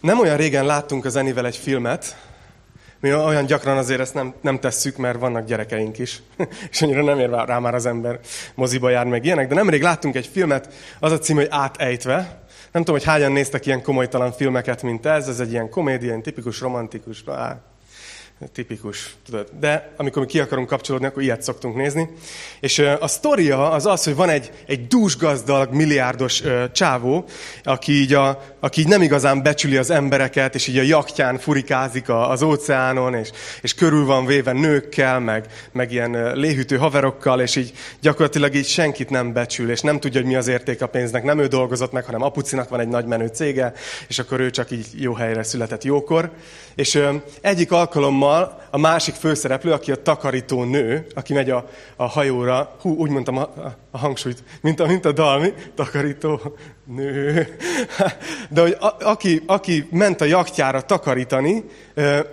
Nem olyan régen láttunk az Enivel egy filmet, mi olyan gyakran azért ezt nem, nem tesszük, mert vannak gyerekeink is, és annyira nem ér rá már az ember moziba jár meg ilyenek, de nemrég láttunk egy filmet, az a cím, hogy Átejtve. Nem tudom, hogy hányan néztek ilyen komolytalan filmeket, mint ez, ez egy ilyen komédia, ilyen tipikus, romantikus, Tipikus, tudod. De amikor mi ki akarunk kapcsolódni, akkor ilyet szoktunk nézni. És a sztoria az az, hogy van egy, egy dúsgazdag, milliárdos ö, csávó, aki így, a, aki így nem igazán becsüli az embereket, és így a jaktján furikázik a, az óceánon, és, és körül van véve nőkkel, meg, meg ilyen léhűtő haverokkal, és így gyakorlatilag így senkit nem becsül, és nem tudja, hogy mi az érték a pénznek. Nem ő dolgozott meg, hanem apucinak van egy nagy menő cége, és akkor ő csak így jó helyre született jókor. És ö, egyik alkalommal alkalommal a másik főszereplő, aki a takarító nő, aki megy a, a hajóra, hú, úgy mondtam a, a, a hangsúlyt, mint a, mint a dalmi, takarító nő. De hogy a, aki, aki ment a jaktjára takarítani,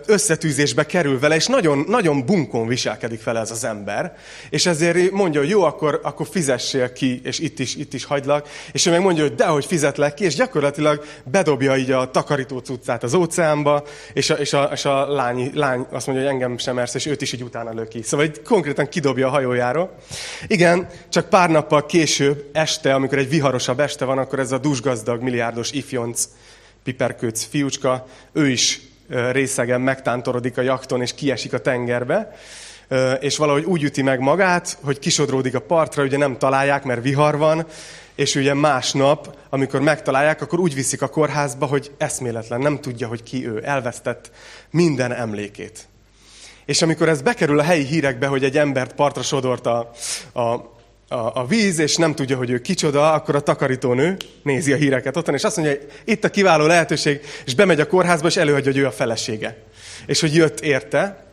összetűzésbe kerül vele, és nagyon, nagyon bunkon viselkedik vele ez az ember. És ezért mondja, hogy jó, akkor, akkor fizessél ki, és itt is, itt is hagylak. És ő meg mondja, hogy dehogy fizetlek ki, és gyakorlatilag bedobja így a takarító cuccát az óceánba, és a, és a, és a lány, lány azt mondja, hogy engem sem mersz, és őt is így utána lő ki. Szóval így konkrétan kidobja a hajójáról. Igen, csak pár nappal később, este, amikor egy viharosabb este van, akkor ez a dusgazdag, milliárdos ifjonc, piperkőc fiúcska, ő is részegen megtántorodik a jakton, és kiesik a tengerbe, és valahogy úgy üti meg magát, hogy kisodródik a partra, ugye nem találják, mert vihar van, és ugye másnap, amikor megtalálják, akkor úgy viszik a kórházba, hogy eszméletlen, nem tudja, hogy ki ő, elvesztett minden emlékét. És amikor ez bekerül a helyi hírekbe, hogy egy embert partra sodort a, a, a, a víz, és nem tudja, hogy ő kicsoda, akkor a takarítónő nézi a híreket otthon, és azt mondja, hogy itt a kiváló lehetőség, és bemegy a kórházba, és előadja, hogy ő a felesége. És hogy jött érte,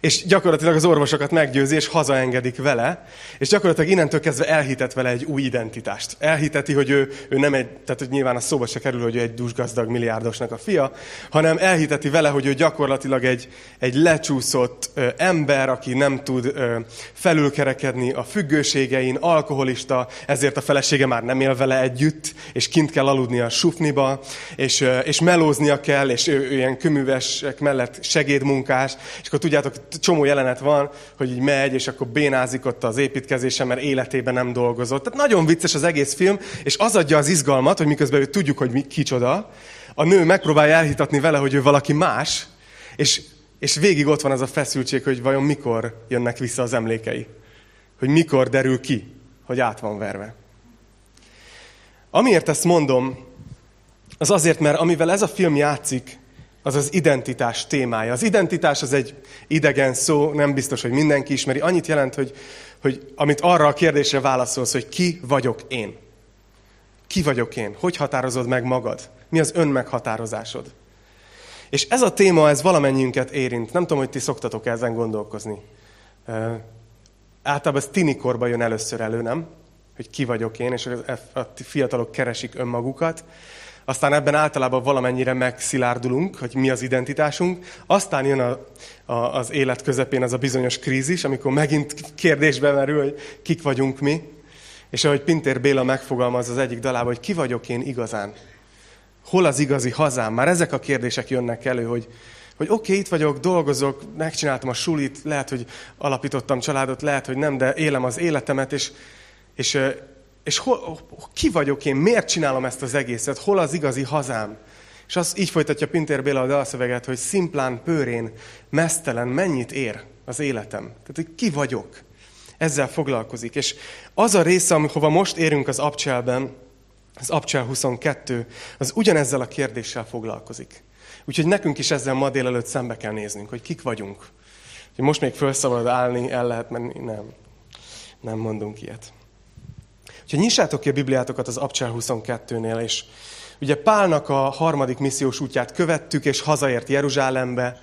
és gyakorlatilag az orvosokat meggyőzi, és hazaengedik vele, és gyakorlatilag innentől kezdve elhitet vele egy új identitást. Elhiteti, hogy ő, ő nem egy, tehát hogy nyilván a szóba se kerül, hogy ő egy dúsgazdag milliárdosnak a fia, hanem elhiteti vele, hogy ő gyakorlatilag egy, egy lecsúszott ö, ember, aki nem tud ö, felülkerekedni a függőségein, alkoholista, ezért a felesége már nem él vele együtt, és kint kell aludni a sufniba, és, ö, és melóznia kell, és ő, ő ilyen köművesek mellett segédmunkás, és akkor tudjátok, csomó jelenet van, hogy így megy, és akkor bénázik ott az építkezésen, mert életében nem dolgozott. Tehát nagyon vicces az egész film, és az adja az izgalmat, hogy miközben ő tudjuk, hogy mi, kicsoda, a nő megpróbálja elhitatni vele, hogy ő valaki más, és, és végig ott van az a feszültség, hogy vajon mikor jönnek vissza az emlékei. Hogy mikor derül ki, hogy át van verve. Amiért ezt mondom, az azért, mert amivel ez a film játszik, az az identitás témája. Az identitás az egy idegen szó, nem biztos, hogy mindenki ismeri. Annyit jelent, hogy, hogy amit arra a kérdésre válaszolsz, hogy ki vagyok én. Ki vagyok én? Hogy határozod meg magad? Mi az önmeghatározásod? És ez a téma, ez valamennyiünket érint. Nem tudom, hogy ti szoktatok ezen gondolkozni. Általában ez tinikorban jön először elő, nem? Hogy ki vagyok én, és a fiatalok keresik önmagukat. Aztán ebben általában valamennyire megszilárdulunk, hogy mi az identitásunk. Aztán jön a, a, az élet közepén az a bizonyos krízis, amikor megint kérdésbe merül, hogy kik vagyunk mi. És ahogy Pintér Béla megfogalmaz az egyik dalában, hogy ki vagyok én igazán? Hol az igazi hazám? Már ezek a kérdések jönnek elő, hogy, hogy oké, okay, itt vagyok, dolgozok, megcsináltam a sulit, lehet, hogy alapítottam családot, lehet, hogy nem, de élem az életemet, és, és és hol, ki vagyok én, miért csinálom ezt az egészet, hol az igazi hazám? És az így folytatja Pintér Béla a dalszöveget, hogy szimplán, pőrén, mesztelen, mennyit ér az életem. Tehát, hogy ki vagyok. Ezzel foglalkozik. És az a része, ahova most érünk az Abcselben, az Abcsel 22, az ugyanezzel a kérdéssel foglalkozik. Úgyhogy nekünk is ezzel ma délelőtt szembe kell néznünk, hogy kik vagyunk. Most még felszabad állni, el lehet menni. Nem. Nem mondunk ilyet. Úgyhogy nyissátok ki a Bibliátokat az Abcsel 22-nél, és ugye Pálnak a harmadik missziós útját követtük, és hazaért Jeruzsálembe,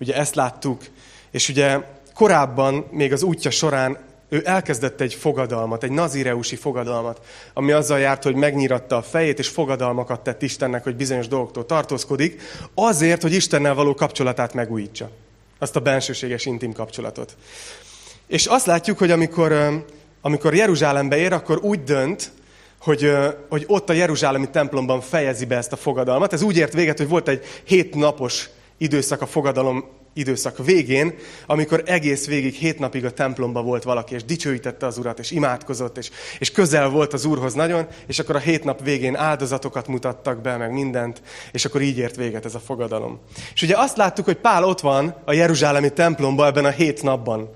ugye ezt láttuk, és ugye korábban, még az útja során ő elkezdett egy fogadalmat, egy nazireusi fogadalmat, ami azzal járt, hogy megnyiratta a fejét, és fogadalmakat tett Istennek, hogy bizonyos dolgoktól tartózkodik, azért, hogy Istennel való kapcsolatát megújítsa. Azt a bensőséges, intim kapcsolatot. És azt látjuk, hogy amikor amikor Jeruzsálembe ér, akkor úgy dönt, hogy, hogy ott a Jeruzsálemi templomban fejezi be ezt a fogadalmat. Ez úgy ért véget, hogy volt egy hét napos időszak a fogadalom időszak végén, amikor egész végig hét napig a templomba volt valaki, és dicsőítette az Urat, és imádkozott, és, és közel volt az Úrhoz nagyon, és akkor a hét nap végén áldozatokat mutattak be, meg mindent, és akkor így ért véget ez a fogadalom. És ugye azt láttuk, hogy Pál ott van a Jeruzsálemi templomban ebben a hét napban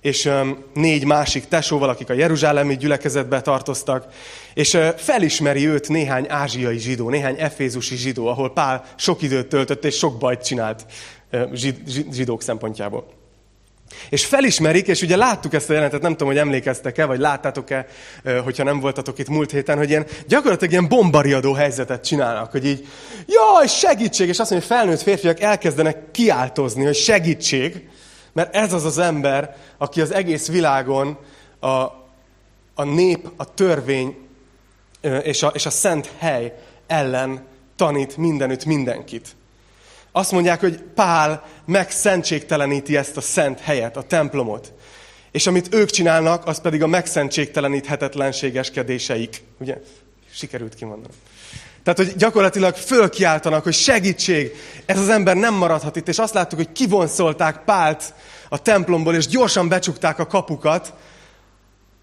és négy másik tesóval, akik a Jeruzsálemi gyülekezetbe tartoztak, és felismeri őt néhány ázsiai zsidó, néhány efézusi zsidó, ahol Pál sok időt töltött és sok bajt csinált zsid, zsidók szempontjából. És felismerik, és ugye láttuk ezt a jelentet, nem tudom, hogy emlékeztek-e, vagy láttátok-e, hogyha nem voltatok itt múlt héten, hogy ilyen gyakorlatilag ilyen bombariadó helyzetet csinálnak, hogy így, jaj, segítség, és azt mondja, hogy felnőtt férfiak elkezdenek kiáltozni, hogy segítség, mert ez az az ember, aki az egész világon a, a nép, a törvény és a, és a szent hely ellen tanít mindenütt mindenkit. Azt mondják, hogy Pál megszentségteleníti ezt a szent helyet, a templomot. És amit ők csinálnak, az pedig a megszentségteleníthetetlenségeskedéseik. Ugye? Sikerült kimondani. Tehát, hogy gyakorlatilag fölkiáltanak, hogy segítség, ez az ember nem maradhat itt. És azt láttuk, hogy kivonszolták Pált a templomból, és gyorsan becsukták a kapukat,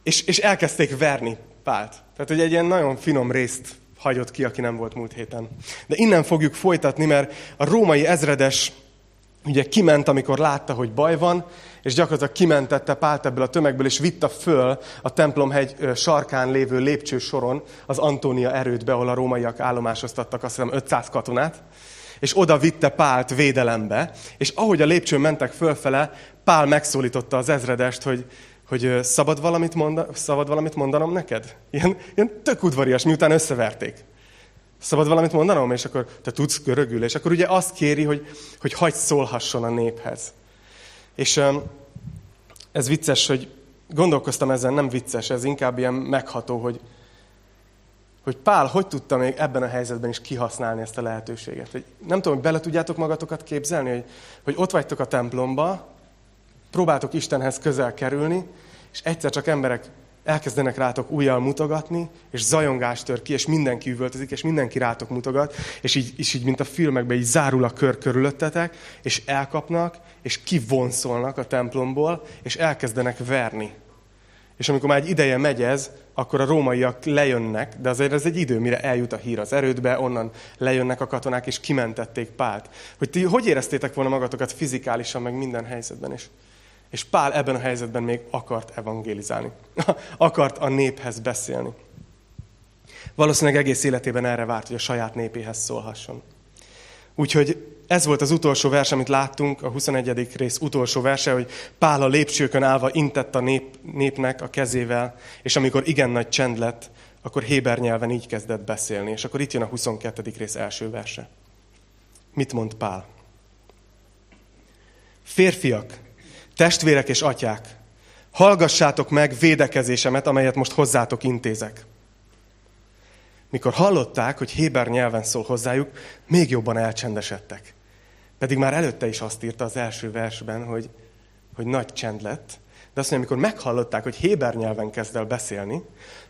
és, és elkezdték verni Pált. Tehát, hogy egy ilyen nagyon finom részt hagyott ki, aki nem volt múlt héten. De innen fogjuk folytatni, mert a római ezredes ugye kiment, amikor látta, hogy baj van, és gyakorlatilag kimentette Pált ebből a tömegből, és vitta föl a templomhegy sarkán lévő lépcsősoron az Antónia erődbe, ahol a rómaiak állomásoztattak azt hiszem 500 katonát, és oda vitte Pált védelembe, és ahogy a lépcsőn mentek fölfele, Pál megszólította az ezredest, hogy, hogy szabad, valamit monda, szabad valamit mondanom neked? Ilyen, ilyen tök udvarias, miután összeverték. Szabad valamit mondanom? És akkor te tudsz görögül. És akkor ugye azt kéri, hogy, hogy hagyd szólhasson a néphez. És ez vicces, hogy gondolkoztam ezen, nem vicces, ez inkább ilyen megható, hogy, hogy Pál hogy tudta még ebben a helyzetben is kihasználni ezt a lehetőséget. Hogy nem tudom, hogy bele tudjátok magatokat képzelni, hogy, hogy ott vagytok a templomba, próbáltok Istenhez közel kerülni, és egyszer csak emberek elkezdenek rátok újjal mutogatni, és zajongás tör ki, és mindenki üvöltözik, és mindenki rátok mutogat, és így, és így mint a filmekben, így zárul a kör körülöttetek, és elkapnak, és kivonszolnak a templomból, és elkezdenek verni. És amikor már egy ideje megy ez, akkor a rómaiak lejönnek, de azért ez egy idő, mire eljut a hír az erődbe, onnan lejönnek a katonák, és kimentették Pált. Hogy ti hogy éreztétek volna magatokat fizikálisan, meg minden helyzetben is? És Pál ebben a helyzetben még akart evangélizálni. akart a néphez beszélni. Valószínűleg egész életében erre várt, hogy a saját népéhez szólhasson. Úgyhogy ez volt az utolsó vers, amit láttunk, a 21. rész utolsó verse, hogy Pál a lépcsőkön állva intett a nép, népnek a kezével, és amikor igen nagy csend lett, akkor Héber nyelven így kezdett beszélni. És akkor itt jön a 22. rész első verse. Mit mond Pál? Férfiak, testvérek és atyák, hallgassátok meg védekezésemet, amelyet most hozzátok intézek. Mikor hallották, hogy Héber nyelven szól hozzájuk, még jobban elcsendesedtek. Pedig már előtte is azt írta az első versben, hogy, hogy nagy csend lett, de azt mondja, amikor meghallották, hogy Héber nyelven kezd el beszélni,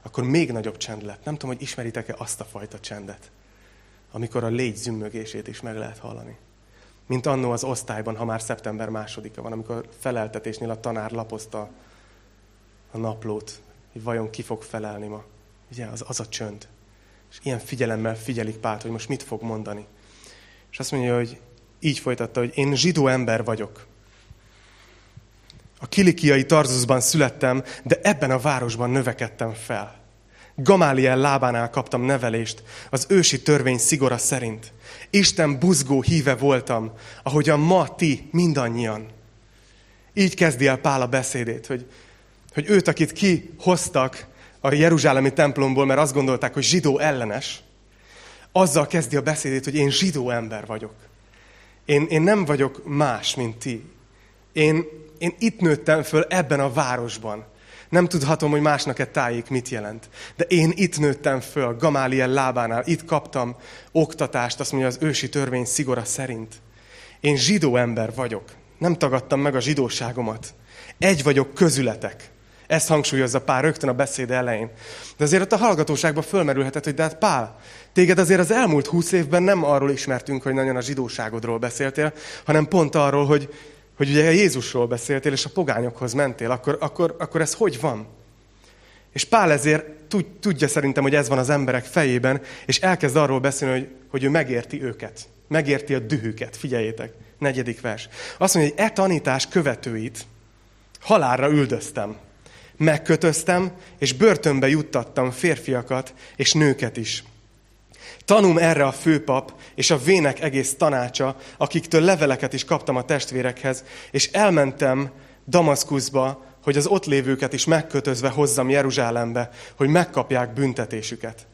akkor még nagyobb csend lett. Nem tudom, hogy ismeritek-e azt a fajta csendet, amikor a légy zümmögését is meg lehet hallani. Mint annó az osztályban, ha már szeptember másodika van, amikor feleltetésnél a tanár lapozta a naplót, hogy vajon ki fog felelni ma. Ugye, az, az a csönd. És ilyen figyelemmel figyelik Pált, hogy most mit fog mondani. És azt mondja, hogy így folytatta, hogy én zsidó ember vagyok. A kilikiai Tarzuszban születtem, de ebben a városban növekedtem fel. Gamáliel lábánál kaptam nevelést, az ősi törvény szigora szerint. Isten buzgó híve voltam, ahogyan ma ti mindannyian. Így kezdi el Pál a beszédét, hogy, hogy őt, akit kihoztak a Jeruzsálemi templomból, mert azt gondolták, hogy zsidó ellenes, azzal kezdi a beszédét, hogy én zsidó ember vagyok. Én, én nem vagyok más, mint ti. Én, én itt nőttem föl ebben a városban. Nem tudhatom, hogy másnak-e tájék mit jelent. De én itt nőttem föl, Gamáliel lábánál, itt kaptam oktatást, azt mondja az ősi törvény szigora szerint. Én zsidó ember vagyok. Nem tagadtam meg a zsidóságomat. Egy vagyok közületek. Ezt hangsúlyozza Pál rögtön a beszéd elején. De azért ott a hallgatóságban fölmerülhetett, hogy de hát Pál, téged azért az elmúlt húsz évben nem arról ismertünk, hogy nagyon a zsidóságodról beszéltél, hanem pont arról, hogy, hogy ugye Jézusról beszéltél, és a pogányokhoz mentél. Akkor, akkor, akkor ez hogy van? És Pál ezért tudja szerintem, hogy ez van az emberek fejében, és elkezd arról beszélni, hogy, hogy ő megérti őket. Megérti a dühüket. Figyeljétek, negyedik vers. Azt mondja, hogy e tanítás követőit halálra üldöztem. Megkötöztem, és börtönbe juttattam férfiakat és nőket is. Tanum erre a főpap és a vének egész tanácsa, akiktől leveleket is kaptam a testvérekhez, és elmentem Damaszkuszba, hogy az ott lévőket is megkötözve hozzam Jeruzsálembe, hogy megkapják büntetésüket.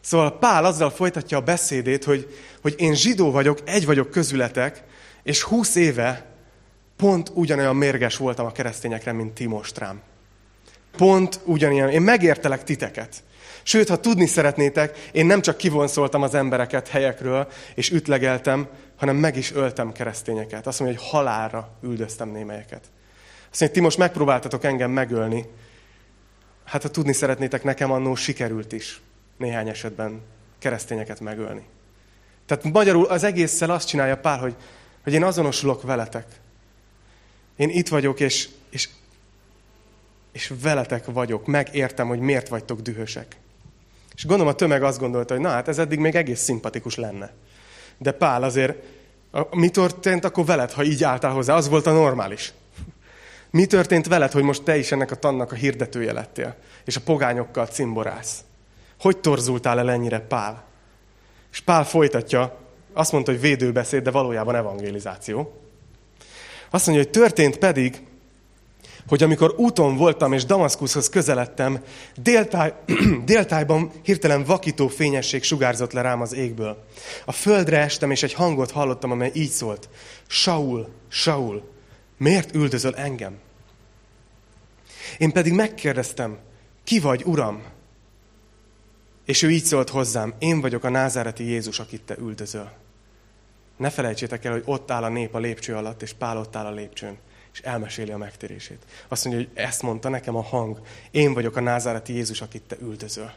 Szóval Pál azzal folytatja a beszédét, hogy, hogy én zsidó vagyok, egy vagyok közületek, és húsz éve pont ugyanolyan mérges voltam a keresztényekre, mint ti most rám. Pont ugyanilyen. Én megértelek titeket. Sőt, ha tudni szeretnétek, én nem csak kivonszoltam az embereket helyekről, és ütlegeltem, hanem meg is öltem keresztényeket. Azt mondja, hogy halálra üldöztem némelyeket. Azt mondja, ti most megpróbáltatok engem megölni. Hát ha tudni szeretnétek, nekem annó sikerült is néhány esetben keresztényeket megölni. Tehát magyarul az egésszel azt csinálja Pál, hogy, hogy én azonosulok veletek. Én itt vagyok, és, és, és veletek vagyok. Megértem, hogy miért vagytok dühösek. És gondolom a tömeg azt gondolta, hogy na hát ez eddig még egész szimpatikus lenne. De Pál azért, mi történt akkor veled, ha így álltál hozzá? Az volt a normális. Mi történt veled, hogy most te is ennek a tannak a hirdetője lettél, és a pogányokkal cimborász? Hogy torzultál el ennyire, Pál? És Pál folytatja, azt mondta, hogy védőbeszéd, de valójában evangelizáció. Azt mondja, hogy történt pedig, hogy amikor úton voltam és Damaszkuszhoz közeledtem, déltáj, déltájban hirtelen vakító fényesség sugárzott le rám az égből. A földre estem, és egy hangot hallottam, amely így szólt. Saul, Saul, miért üldözöl engem? Én pedig megkérdeztem, ki vagy, Uram? És ő így szólt hozzám, én vagyok a názáreti Jézus, akit te üldözöl. Ne felejtsétek el, hogy ott áll a nép a lépcső alatt, és Pál ott áll a lépcsőn, és elmeséli a megtérését. Azt mondja, hogy ezt mondta nekem a hang, én vagyok a názáreti Jézus, akit te üldözöl.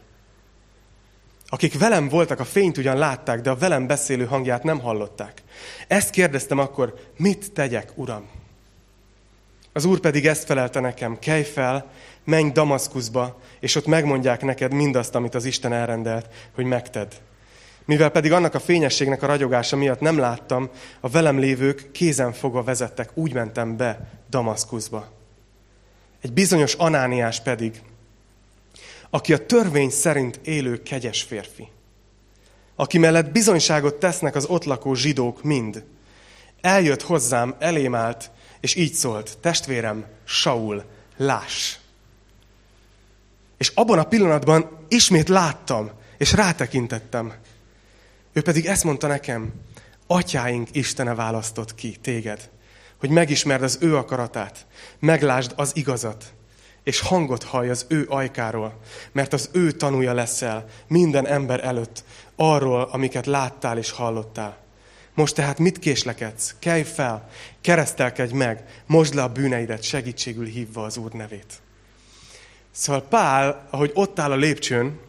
Akik velem voltak, a fényt ugyan látták, de a velem beszélő hangját nem hallották. Ezt kérdeztem akkor, mit tegyek, Uram? Az Úr pedig ezt felelte nekem, kelj fel, menj Damaszkuszba, és ott megmondják neked mindazt, amit az Isten elrendelt, hogy megted. Mivel pedig annak a fényességnek a ragyogása miatt nem láttam, a velem lévők kézen fogva vezettek, úgy mentem be Damaszkuszba. Egy bizonyos Anániás pedig, aki a törvény szerint élő kegyes férfi, aki mellett bizonyságot tesznek az ott lakó zsidók mind, eljött hozzám, elém állt, és így szólt, testvérem, Saul, láss! És abban a pillanatban ismét láttam, és rátekintettem. Ő pedig ezt mondta nekem, atyáink Istene választott ki téged, hogy megismerd az ő akaratát, meglásd az igazat, és hangot hallj az ő ajkáról, mert az ő tanúja leszel minden ember előtt arról, amiket láttál és hallottál. Most tehát mit késlekedsz? Kelj fel, keresztelkedj meg, mosd le a bűneidet, segítségül hívva az Úr nevét. Szóval Pál, ahogy ott áll a lépcsőn,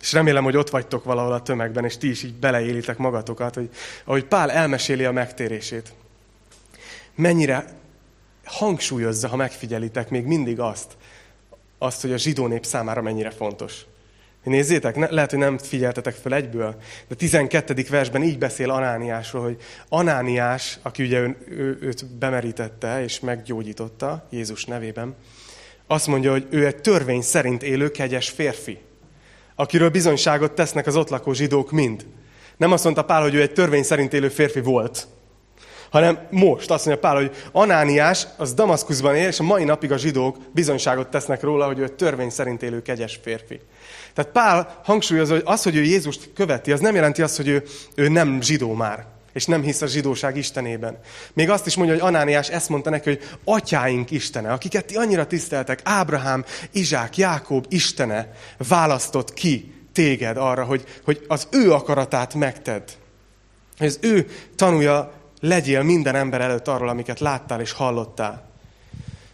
és remélem, hogy ott vagytok valahol a tömegben, és ti is így beleélitek magatokat, hogy ahogy Pál elmeséli a megtérését, mennyire hangsúlyozza, ha megfigyelitek, még mindig azt, azt, hogy a zsidó nép számára mennyire fontos. Nézzétek, ne, lehet, hogy nem figyeltetek fel egyből, de 12. versben így beszél Anániásról, hogy Anániás, aki ugye ő, ő, őt bemerítette és meggyógyította Jézus nevében, azt mondja, hogy ő egy törvény szerint élő kegyes férfi, akiről bizonyságot tesznek az ott lakó zsidók mind. Nem azt mondta Pál, hogy ő egy törvény szerint élő férfi volt, hanem most azt mondja Pál, hogy Anániás az Damaszkuszban él, és a mai napig a zsidók bizonyságot tesznek róla, hogy ő egy törvény szerint élő kegyes férfi. Tehát Pál hangsúlyozza, hogy az, hogy ő Jézust követi, az nem jelenti azt, hogy ő, ő nem zsidó már, és nem hisz a zsidóság Istenében. Még azt is mondja, hogy Anániás ezt mondta neki, hogy atyáink Istene, akiket ti annyira tiszteltek, Ábrahám, Izsák, Jákob Istene választott ki téged arra, hogy, hogy az ő akaratát megted. Hogy az ő tanúja legyél minden ember előtt arról, amiket láttál és hallottál.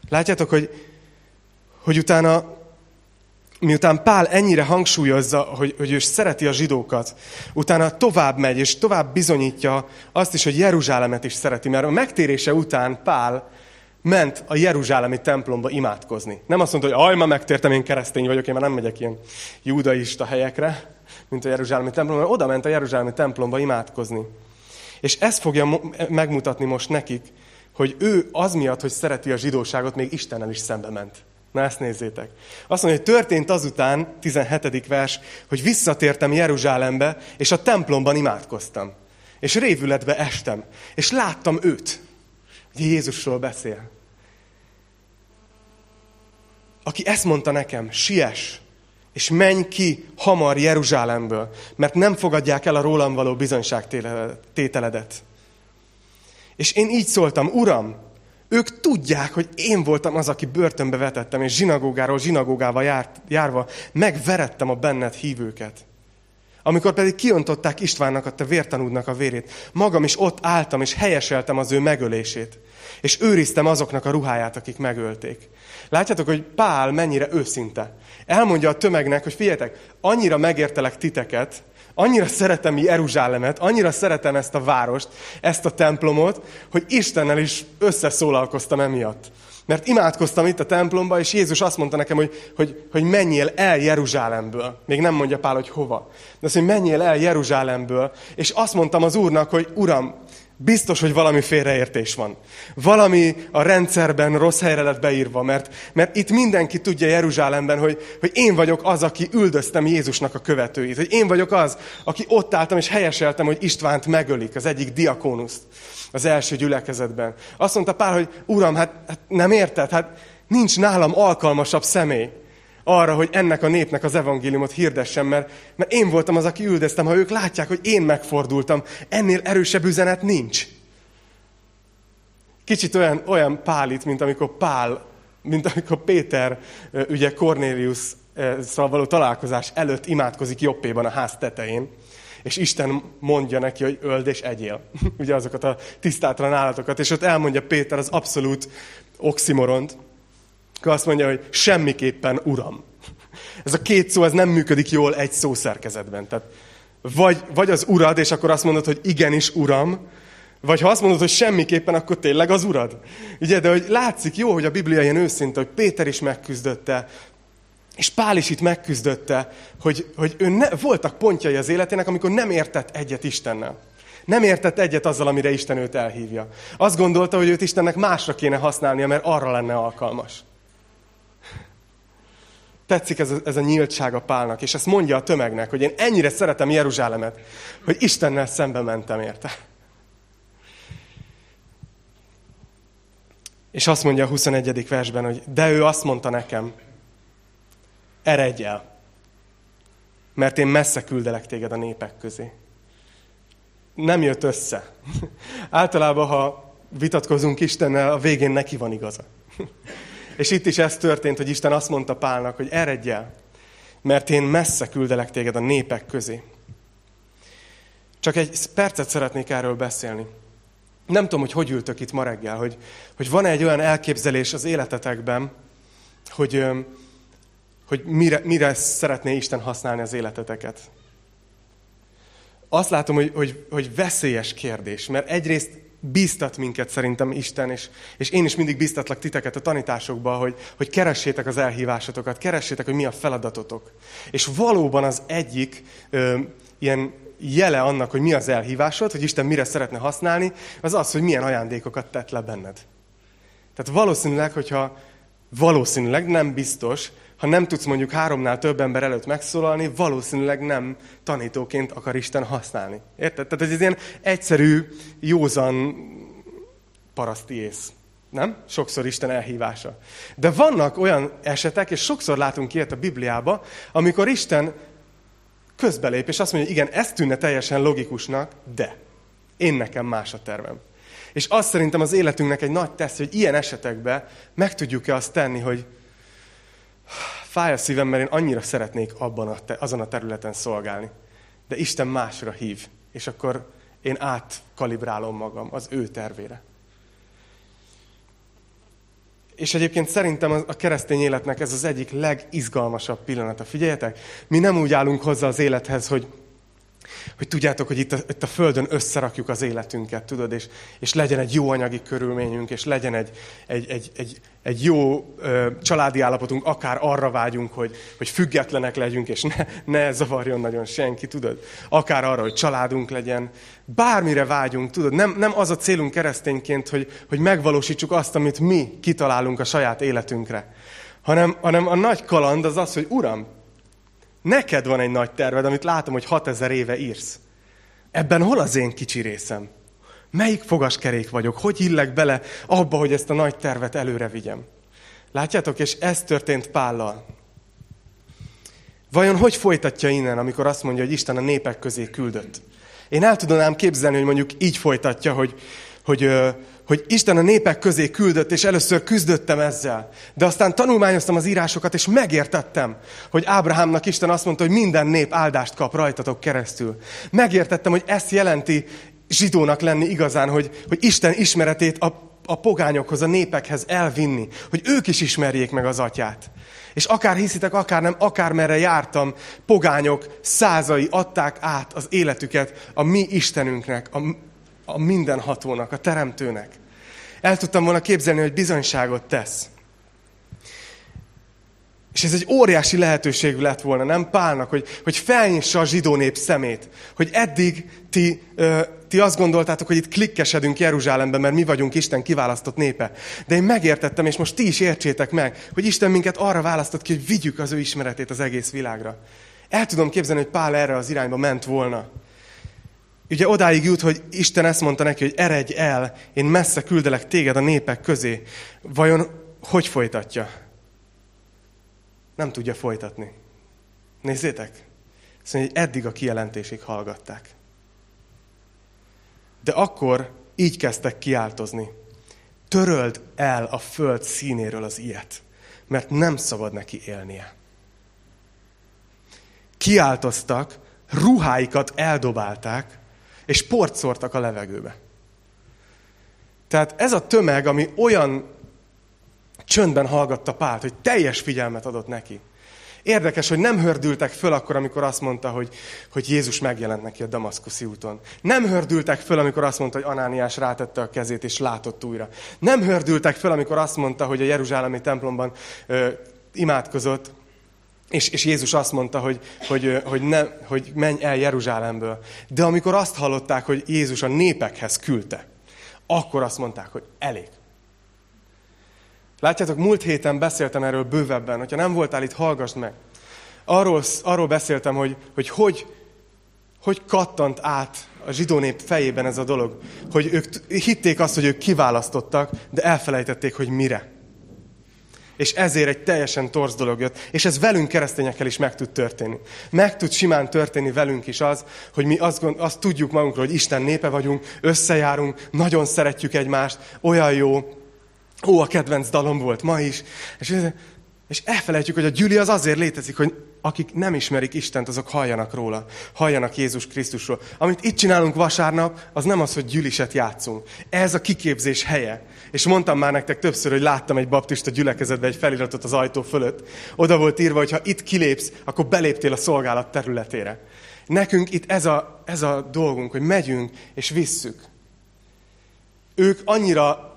Látjátok, hogy hogy utána, miután Pál ennyire hangsúlyozza, hogy, hogy ő szereti a zsidókat, utána tovább megy, és tovább bizonyítja azt is, hogy Jeruzsálemet is szereti, mert a megtérése után Pál ment a Jeruzsálemi templomba imádkozni. Nem azt mondta, hogy aj, ma megtértem, én keresztény vagyok, én már nem megyek ilyen judaista helyekre, mint a Jeruzsálemi templom, mert oda ment a Jeruzsálemi templomba imádkozni. És ez fogja megmutatni most nekik, hogy ő az miatt, hogy szereti a zsidóságot, még Istennel is szembe ment. Na ezt nézzétek. Azt mondja, hogy történt azután, 17. vers, hogy visszatértem Jeruzsálembe, és a templomban imádkoztam. És révületbe estem. És láttam őt. Ugye Jézusról beszél. Aki ezt mondta nekem, siess, és menj ki hamar Jeruzsálemből, mert nem fogadják el a rólam való bizonyságtételedet. És én így szóltam, Uram, ők tudják, hogy én voltam az, aki börtönbe vetettem, és zsinagógáról zsinagógával járt, járva megverettem a benned hívőket. Amikor pedig kiontották Istvánnak, a te vértanúdnak a vérét, magam is ott álltam, és helyeseltem az ő megölését. És őriztem azoknak a ruháját, akik megölték. Látjátok, hogy Pál mennyire őszinte. Elmondja a tömegnek, hogy figyeljetek, annyira megértelek titeket, annyira szeretem Jeruzsálemet, annyira szeretem ezt a várost, ezt a templomot, hogy Istennel is összeszólalkoztam emiatt. Mert imádkoztam itt a templomba, és Jézus azt mondta nekem, hogy, hogy, hogy menjél el Jeruzsálemből. Még nem mondja Pál, hogy hova. De azt, hogy menjél el Jeruzsálemből. És azt mondtam az Úrnak, hogy Uram, Biztos, hogy valami félreértés van. Valami a rendszerben rossz helyre lett beírva, mert, mert itt mindenki tudja Jeruzsálemben, hogy, hogy én vagyok az, aki üldöztem Jézusnak a követőit. Hogy én vagyok az, aki ott álltam és helyeseltem, hogy Istvánt megölik, az egyik diakónuszt az első gyülekezetben. Azt mondta Pál, hogy Uram, hát, hát nem érted, hát nincs nálam alkalmasabb személy arra, hogy ennek a népnek az evangéliumot hirdessem, mert, mert én voltam az, aki üldöztem. Ha ők látják, hogy én megfordultam, ennél erősebb üzenet nincs. Kicsit olyan, olyan Pálit, mint amikor Pál, mint amikor Péter, ugye Cornelius szóval való találkozás előtt imádkozik Jobbéban a ház tetején, és Isten mondja neki, hogy öld és egyél. ugye azokat a tisztátlan állatokat, és ott elmondja Péter az abszolút oximoront, akkor azt mondja, hogy semmiképpen Uram. Ez a két szó, ez nem működik jól egy szó szerkezetben. Tehát vagy, vagy az Urad, és akkor azt mondod, hogy igenis Uram, vagy ha azt mondod, hogy semmiképpen, akkor tényleg az Urad. Ugye, de hogy látszik jó, hogy a Biblia ilyen őszinte, hogy Péter is megküzdötte, és Pál is itt megküzdötte, hogy, hogy ő ne, voltak pontjai az életének, amikor nem értett egyet Istennel. Nem értett egyet azzal, amire Isten őt elhívja. Azt gondolta, hogy őt Istennek másra kéne használnia, mert arra lenne alkalmas. Tetszik ez a, ez a nyíltság a Pálnak, és ezt mondja a tömegnek, hogy én ennyire szeretem Jeruzsálemet, hogy Istennel szembe mentem érte. És azt mondja a 21. versben, hogy de ő azt mondta nekem, eredj el, mert én messze küldelek téged a népek közé. Nem jött össze. Általában, ha vitatkozunk Istennel, a végén neki van igaza. És itt is ez történt, hogy Isten azt mondta Pálnak, hogy eredj el, mert én messze küldelek téged a népek közé. Csak egy percet szeretnék erről beszélni. Nem tudom, hogy hogy ültök itt ma reggel, hogy, hogy van -e egy olyan elképzelés az életetekben, hogy, hogy mire, mire szeretné Isten használni az életeteket. Azt látom, hogy, hogy, hogy veszélyes kérdés, mert egyrészt bíztat minket szerintem Isten, és, és én is mindig bíztatlak titeket a tanításokba, hogy, hogy keressétek az elhívásotokat, keressétek, hogy mi a feladatotok. És valóban az egyik ö, ilyen jele annak, hogy mi az elhívásod, hogy Isten mire szeretne használni, az az, hogy milyen ajándékokat tett le benned. Tehát valószínűleg, hogyha valószínűleg nem biztos, ha nem tudsz mondjuk háromnál több ember előtt megszólalni, valószínűleg nem tanítóként akar Isten használni. Érted? Tehát ez ilyen egyszerű, józan paraszti ész. Nem? Sokszor Isten elhívása. De vannak olyan esetek, és sokszor látunk ilyet a Bibliába, amikor Isten közbelép, és azt mondja, igen, ez tűnne teljesen logikusnak, de én nekem más a tervem. És azt szerintem az életünknek egy nagy teszt, hogy ilyen esetekben meg tudjuk-e azt tenni, hogy fáj a szívem, mert én annyira szeretnék abban a te, azon a területen szolgálni. De Isten másra hív, és akkor én átkalibrálom magam az ő tervére. És egyébként szerintem a keresztény életnek ez az egyik legizgalmasabb pillanata. Figyeljetek, mi nem úgy állunk hozzá az élethez, hogy hogy tudjátok, hogy itt a, itt a Földön összerakjuk az életünket, tudod, és, és legyen egy jó anyagi körülményünk, és legyen egy, egy, egy, egy, egy jó ö, családi állapotunk, akár arra vágyunk, hogy, hogy függetlenek legyünk, és ne, ne zavarjon nagyon senki, tudod? Akár arra, hogy családunk legyen. Bármire vágyunk, tudod? Nem, nem az a célunk keresztényként, hogy, hogy megvalósítsuk azt, amit mi kitalálunk a saját életünkre, hanem, hanem a nagy kaland az az, hogy Uram, Neked van egy nagy terved, amit látom, hogy 6000 éve írsz. Ebben hol az én kicsi részem? Melyik fogaskerék vagyok? Hogy illek bele abba, hogy ezt a nagy tervet előre vigyem? Látjátok, és ez történt Pállal. Vajon hogy folytatja innen, amikor azt mondja, hogy Isten a népek közé küldött? Én el tudnám képzelni, hogy mondjuk így folytatja, hogy, hogy hogy Isten a népek közé küldött, és először küzdöttem ezzel. De aztán tanulmányoztam az írásokat, és megértettem, hogy Ábrahámnak Isten azt mondta, hogy minden nép áldást kap rajtatok keresztül. Megértettem, hogy ezt jelenti zsidónak lenni igazán, hogy, hogy Isten ismeretét a, a pogányokhoz, a népekhez elvinni, hogy ők is ismerjék meg az atyát. És akár hiszitek, akár nem, akár merre jártam, pogányok százai adták át az életüket a mi Istenünknek, a, a mindenhatónak, a teremtőnek. El tudtam volna képzelni, hogy bizonyságot tesz. És ez egy óriási lehetőség lett volna, nem Pálnak, hogy, hogy felnyissa a zsidó nép szemét. Hogy eddig ti, ö, ti azt gondoltátok, hogy itt klikkesedünk Jeruzsálemben, mert mi vagyunk Isten kiválasztott népe. De én megértettem, és most ti is értsétek meg, hogy Isten minket arra választott ki, hogy vigyük az ő ismeretét az egész világra. El tudom képzelni, hogy Pál erre az irányba ment volna. Ugye odáig jut, hogy Isten ezt mondta neki, hogy eredj el, én messze küldelek téged a népek közé. Vajon hogy folytatja? Nem tudja folytatni. Nézzétek! Azt mondja, hogy eddig a kijelentésig hallgatták. De akkor így kezdtek kiáltozni. Töröld el a föld színéről az ilyet, mert nem szabad neki élnie. Kiáltoztak, ruháikat eldobálták, és port szórtak a levegőbe. Tehát ez a tömeg, ami olyan csöndben hallgatta Pált, hogy teljes figyelmet adott neki. Érdekes, hogy nem hördültek föl akkor, amikor azt mondta, hogy, hogy Jézus megjelent neki a Damaszkuszi úton. Nem hördültek föl, amikor azt mondta, hogy Anániás rátette a kezét és látott újra. Nem hördültek föl, amikor azt mondta, hogy a Jeruzsálemi templomban ö, imádkozott, és, és Jézus azt mondta, hogy, hogy, hogy, ne, hogy menj el Jeruzsálemből. De amikor azt hallották, hogy Jézus a népekhez küldte, akkor azt mondták, hogy elég. Látjátok, múlt héten beszéltem erről bővebben, hogyha nem voltál itt, hallgass meg. Arról, arról beszéltem, hogy, hogy, hogy hogy kattant át a zsidó nép fejében ez a dolog. Hogy ők hitték azt, hogy ők kiválasztottak, de elfelejtették, hogy mire és ezért egy teljesen torz dolog jött. És ez velünk keresztényekkel is meg tud történni. Meg tud simán történni velünk is az, hogy mi azt, gond, azt tudjuk magunkról, hogy Isten népe vagyunk, összejárunk, nagyon szeretjük egymást, olyan jó, ó, a kedvenc dalom volt ma is, és, és elfelejtjük, hogy a gyüli az azért létezik, hogy akik nem ismerik Istent, azok halljanak róla, halljanak Jézus Krisztusról. Amit itt csinálunk vasárnap, az nem az, hogy gyüliset játszunk. Ez a kiképzés helye. És mondtam már nektek többször, hogy láttam egy baptista gyülekezetbe egy feliratot az ajtó fölött. Oda volt írva, hogy ha itt kilépsz, akkor beléptél a szolgálat területére. Nekünk itt ez a, ez a dolgunk, hogy megyünk és visszük. Ők annyira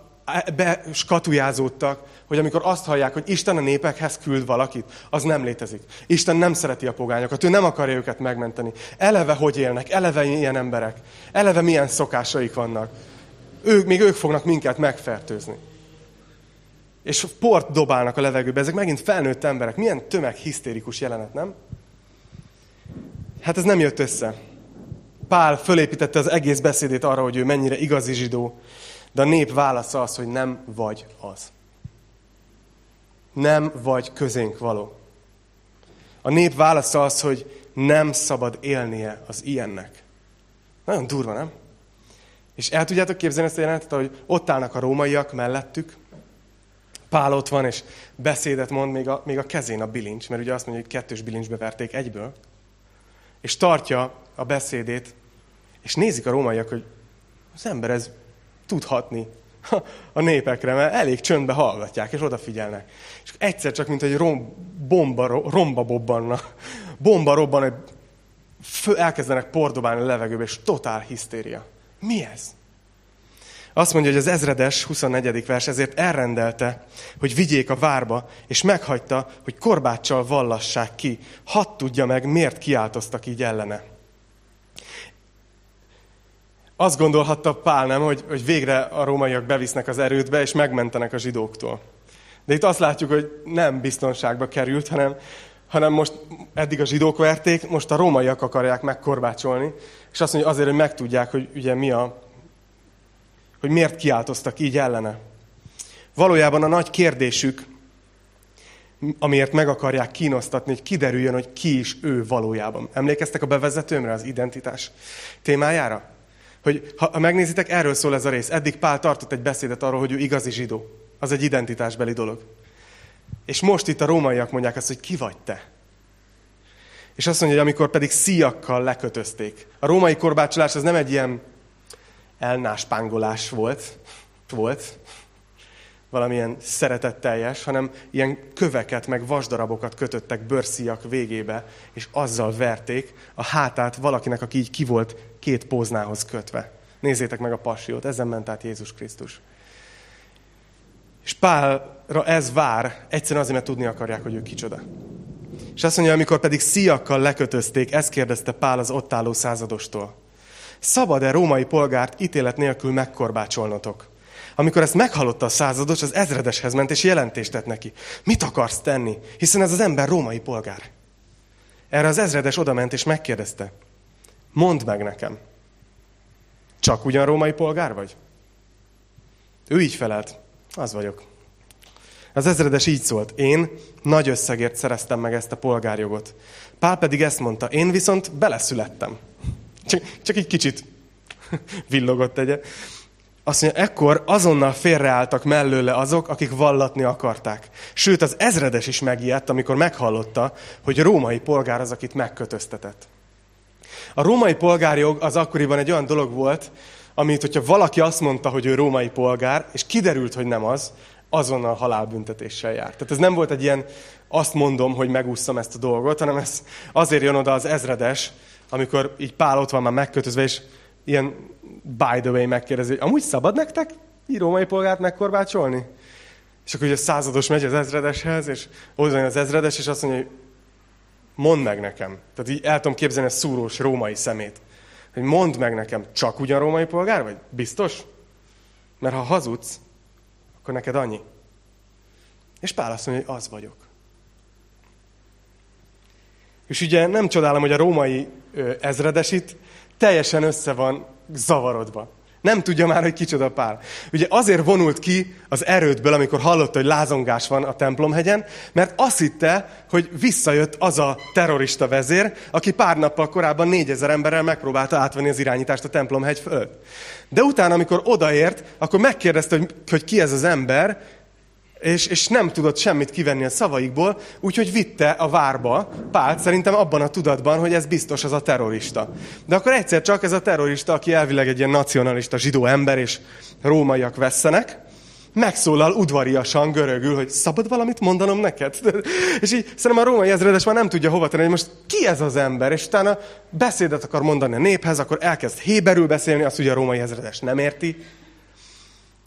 beskatujázódtak, hogy amikor azt hallják, hogy Isten a népekhez küld valakit, az nem létezik. Isten nem szereti a pogányokat, ő nem akarja őket megmenteni. Eleve hogy élnek, eleve ilyen emberek, eleve milyen szokásaik vannak. Ők, még ők fognak minket megfertőzni. És port dobálnak a levegőbe. Ezek megint felnőtt emberek. Milyen tömeg hisztérikus jelenet, nem? Hát ez nem jött össze. Pál fölépítette az egész beszédét arra, hogy ő mennyire igazi zsidó, de a nép válasza az, hogy nem vagy az. Nem vagy közénk való. A nép válasza az, hogy nem szabad élnie az ilyennek. Nagyon durva, nem? És el tudjátok képzelni ezt a jelenetet, hogy ott állnak a rómaiak mellettük, Pál ott van, és beszédet mond, még a, még a kezén a bilincs, mert ugye azt mondja, hogy kettős bilincsbe verték egyből, és tartja a beszédét, és nézik a rómaiak, hogy az ember ez tudhatni. A népekre, mert elég csöndbe hallgatják, és odafigyelnek. És egyszer csak, mint egy rom, bomba, romba bobbanna, bomba robban, hogy elkezdenek pordobálni a levegőbe, és totál hisztéria. Mi ez? Azt mondja, hogy az ezredes 24. vers ezért elrendelte, hogy vigyék a várba, és meghagyta, hogy korbáccsal vallassák ki. Hadd tudja meg, miért kiáltoztak így ellene. Azt gondolhatta Pál nem, hogy, hogy végre a rómaiak bevisznek az erődbe, és megmentenek a zsidóktól. De itt azt látjuk, hogy nem biztonságba került, hanem, hanem most eddig a zsidók verték, most a rómaiak akarják megkorbácsolni, és azt mondja azért, hogy megtudják, hogy ugye mi a, hogy miért kiáltoztak így ellene. Valójában a nagy kérdésük, amiért meg akarják kínosztatni, hogy kiderüljön, hogy ki is ő valójában. Emlékeztek a bevezetőmre, az identitás témájára? Hogy ha, ha megnézitek, erről szól ez a rész. Eddig Pál tartott egy beszédet arról, hogy ő igazi zsidó. Az egy identitásbeli dolog. És most itt a rómaiak mondják azt, hogy ki vagy te? És azt mondja, hogy amikor pedig szíjakkal lekötözték. A római korbácsolás az nem egy ilyen elnáspángolás volt, volt, valamilyen szeretetteljes, hanem ilyen köveket, meg vasdarabokat kötöttek bőrszíjak végébe, és azzal verték a hátát valakinek, aki így ki volt két póznához kötve. Nézzétek meg a passiót, ezen ment át Jézus Krisztus. És Pálra ez vár, egyszerűen azért, mert tudni akarják, hogy ő kicsoda. És azt mondja, amikor pedig szíjakkal lekötözték, ezt kérdezte Pál az ott álló századostól. Szabad-e római polgárt ítélet nélkül megkorbácsolnotok? Amikor ezt meghallotta a százados, az ezredeshez ment, és jelentést tett neki. Mit akarsz tenni? Hiszen ez az ember római polgár. Erre az ezredes odament, és megkérdezte. Mondd meg nekem. Csak ugyan római polgár vagy? Ő így felelt. Az vagyok. Az ezredes így szólt. Én nagy összegért szereztem meg ezt a polgárjogot. Pál pedig ezt mondta. Én viszont beleszülettem. Csak, csak egy kicsit villogott egye. Azt mondja, ekkor azonnal félreálltak mellőle azok, akik vallatni akarták. Sőt, az ezredes is megijedt, amikor meghallotta, hogy római polgár az, akit megkötöztetett. A római polgárjog az akkoriban egy olyan dolog volt, amit, hogyha valaki azt mondta, hogy ő római polgár, és kiderült, hogy nem az, azonnal halálbüntetéssel járt. Tehát ez nem volt egy ilyen, azt mondom, hogy megúszszam ezt a dolgot, hanem ez azért jön oda az ezredes, amikor így Pál ott van már megkötözve, és ilyen by the way megkérdezi, hogy amúgy szabad nektek így római polgárt megkorbácsolni? És akkor ugye a százados megy az ezredeshez, és oda az ezredes, és azt mondja, hogy mondd meg nekem. Tehát így el tudom képzelni a szúrós római szemét. Hogy mondd meg nekem, csak ugyan római polgár vagy? Biztos? Mert ha hazudsz, akkor neked annyi. És Pál azt mondja, hogy az vagyok. És ugye nem csodálom, hogy a római ezredes itt teljesen össze van zavarodva. Nem tudja már, hogy kicsoda Pál. Ugye azért vonult ki az erődből, amikor hallotta, hogy lázongás van a templomhegyen, mert azt hitte, hogy visszajött az a terrorista vezér, aki pár nappal korábban négyezer emberrel megpróbálta átvenni az irányítást a templomhegy fölött. De utána, amikor odaért, akkor megkérdezte, hogy, hogy ki ez az ember, és, és nem tudott semmit kivenni a szavaikból, úgyhogy vitte a várba Pált, szerintem abban a tudatban, hogy ez biztos az a terrorista. De akkor egyszer csak ez a terrorista, aki elvileg egy ilyen nacionalista zsidó ember, és rómaiak vesszenek, megszólal udvariasan, görögül, hogy szabad valamit mondanom neked? és így szerintem a római ezredes már nem tudja hova tenni, hogy most ki ez az ember, és utána beszédet akar mondani a néphez, akkor elkezd héberül beszélni, azt ugye a római ezredes nem érti,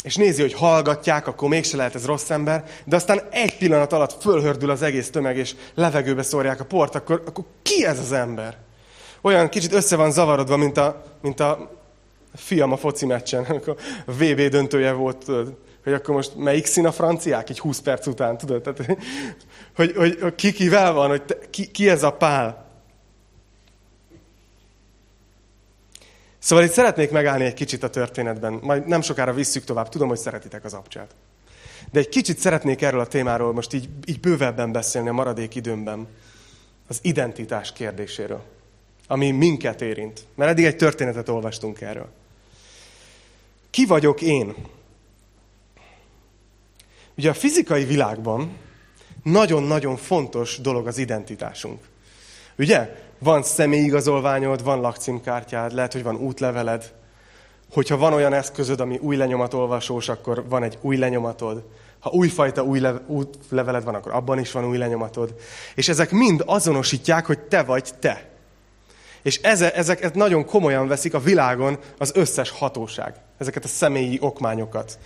és nézi, hogy hallgatják, akkor mégse lehet ez rossz ember, de aztán egy pillanat alatt fölhördül az egész tömeg, és levegőbe szórják a port, akkor, akkor ki ez az ember? Olyan kicsit össze van zavarodva, mint a, mint a fiam a foci meccsen, amikor a VB döntője volt, hogy akkor most melyik szín a franciák, így 20 perc után, tudod? Tehát, hogy, hogy, hogy ki kivel van, hogy te, ki, ki ez a pál. Szóval itt szeretnék megállni egy kicsit a történetben, majd nem sokára visszük tovább, tudom, hogy szeretitek az abcsát. De egy kicsit szeretnék erről a témáról most így, így bővebben beszélni a maradék időmben, az identitás kérdéséről, ami minket érint. Mert eddig egy történetet olvastunk erről. Ki vagyok én? Ugye a fizikai világban nagyon-nagyon fontos dolog az identitásunk. Ugye? Van személyigazolványod, van lakcímkártyád, lehet, hogy van útleveled. hogyha van olyan eszközöd, ami új lenyomatolvasós, akkor van egy új lenyomatod. Ha újfajta új, le, új leveled van, akkor abban is van új lenyomatod. És ezek mind azonosítják, hogy te vagy te. És eze, ezeket nagyon komolyan veszik a világon az összes hatóság. Ezeket a személyi okmányokat.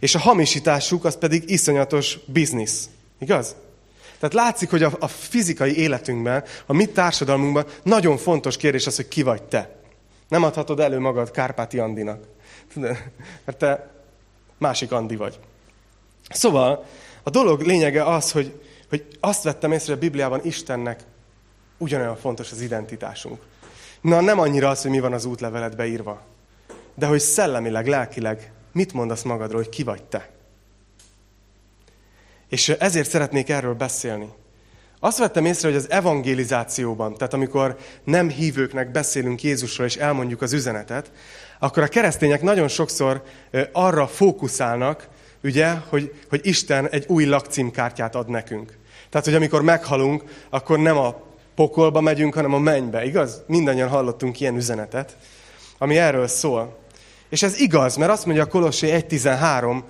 És a hamisításuk az pedig iszonyatos biznisz. Igaz? Tehát látszik, hogy a, a fizikai életünkben, a mi társadalmunkban nagyon fontos kérdés az, hogy ki vagy te. Nem adhatod elő magad Kárpáti Andinak. Mert te másik Andi vagy. Szóval a dolog lényege az, hogy, hogy azt vettem észre, hogy a Bibliában Istennek ugyanolyan fontos az identitásunk. Na, nem annyira az, hogy mi van az útleveletbe írva, de hogy szellemileg, lelkileg mit mondasz magadról, hogy ki vagy te. És ezért szeretnék erről beszélni. Azt vettem észre, hogy az evangelizációban, tehát amikor nem hívőknek beszélünk Jézusról és elmondjuk az üzenetet, akkor a keresztények nagyon sokszor arra fókuszálnak, ugye, hogy, hogy Isten egy új lakcímkártyát ad nekünk. Tehát, hogy amikor meghalunk, akkor nem a pokolba megyünk, hanem a mennybe, igaz? Mindannyian hallottunk ilyen üzenetet, ami erről szól. És ez igaz, mert azt mondja a Kolossé 1.13,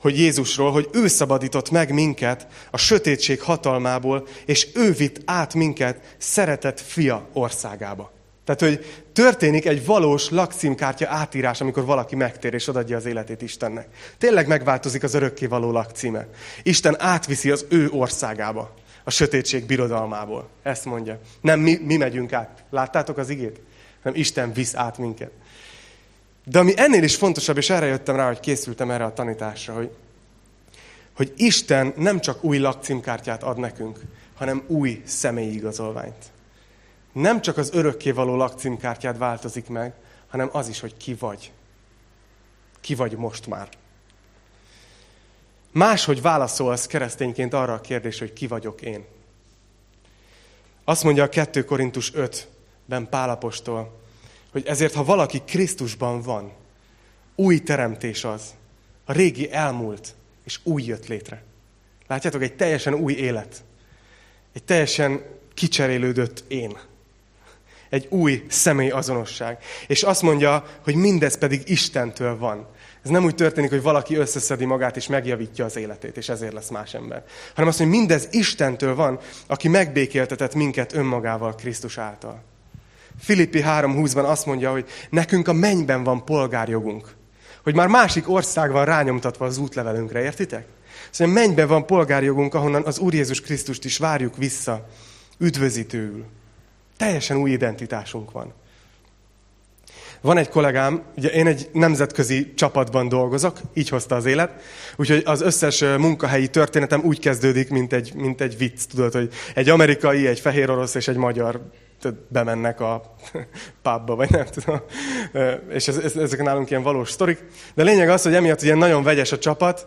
hogy Jézusról, hogy ő szabadított meg minket a sötétség hatalmából, és ő vitt át minket szeretett fia országába. Tehát, hogy történik egy valós lakcímkártya átírás, amikor valaki megtér és odadja az életét Istennek. Tényleg megváltozik az örökkévaló lakcíme. Isten átviszi az ő országába, a sötétség birodalmából. Ezt mondja. Nem mi, mi megyünk át. Láttátok az igét? Nem Isten visz át minket. De ami ennél is fontosabb, és erre jöttem rá, hogy készültem erre a tanításra, hogy, hogy Isten nem csak új lakcímkártyát ad nekünk, hanem új személyi igazolványt. Nem csak az örökkévaló lakcímkártyát változik meg, hanem az is, hogy ki vagy. Ki vagy most már. Máshogy válaszolsz keresztényként arra a kérdésre, hogy ki vagyok én. Azt mondja a 2 Korintus 5-ben Pálapostól, hogy ezért, ha valaki Krisztusban van, új teremtés az. A régi elmúlt, és új jött létre. Látjátok, egy teljesen új élet. Egy teljesen kicserélődött én. Egy új személy azonosság. És azt mondja, hogy mindez pedig Istentől van. Ez nem úgy történik, hogy valaki összeszedi magát és megjavítja az életét, és ezért lesz más ember. Hanem azt mondja, hogy mindez Istentől van, aki megbékéltetett minket önmagával Krisztus által. Filippi 3.20-ban azt mondja, hogy nekünk a mennyben van polgárjogunk. Hogy már másik ország van rányomtatva az útlevelünkre, értitek? Szóval mennyben van polgárjogunk, ahonnan az Úr Jézus Krisztust is várjuk vissza, üdvözítőül. Teljesen új identitásunk van. Van egy kollégám, ugye én egy nemzetközi csapatban dolgozok, így hozta az élet, úgyhogy az összes munkahelyi történetem úgy kezdődik, mint egy, mint egy vicc, tudod, hogy egy amerikai, egy fehér orosz és egy magyar bemennek a pubba, vagy nem tudom. És ez, ez, ezek nálunk ilyen valós sztorik. De lényeg az, hogy emiatt ilyen nagyon vegyes a csapat,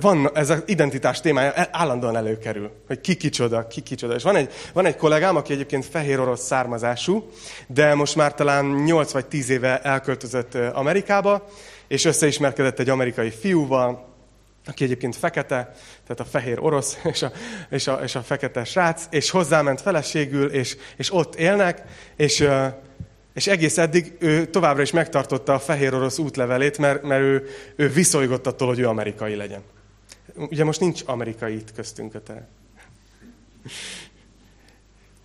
van ez az identitás témája állandóan előkerül, hogy ki kicsoda, ki kicsoda. És van egy, van egy kollégám, aki egyébként fehér orosz származású, de most már talán 8 vagy 10 éve elköltözött Amerikába, és összeismerkedett egy amerikai fiúval, aki egyébként fekete, tehát a fehér orosz és a, és a, és a fekete srác, és hozzáment feleségül, és, és ott élnek, és, és egész eddig ő továbbra is megtartotta a fehér orosz útlevelét, mert, mert ő, ő viszolygott attól, hogy ő amerikai legyen. Ugye most nincs amerikai itt köztünk kötele.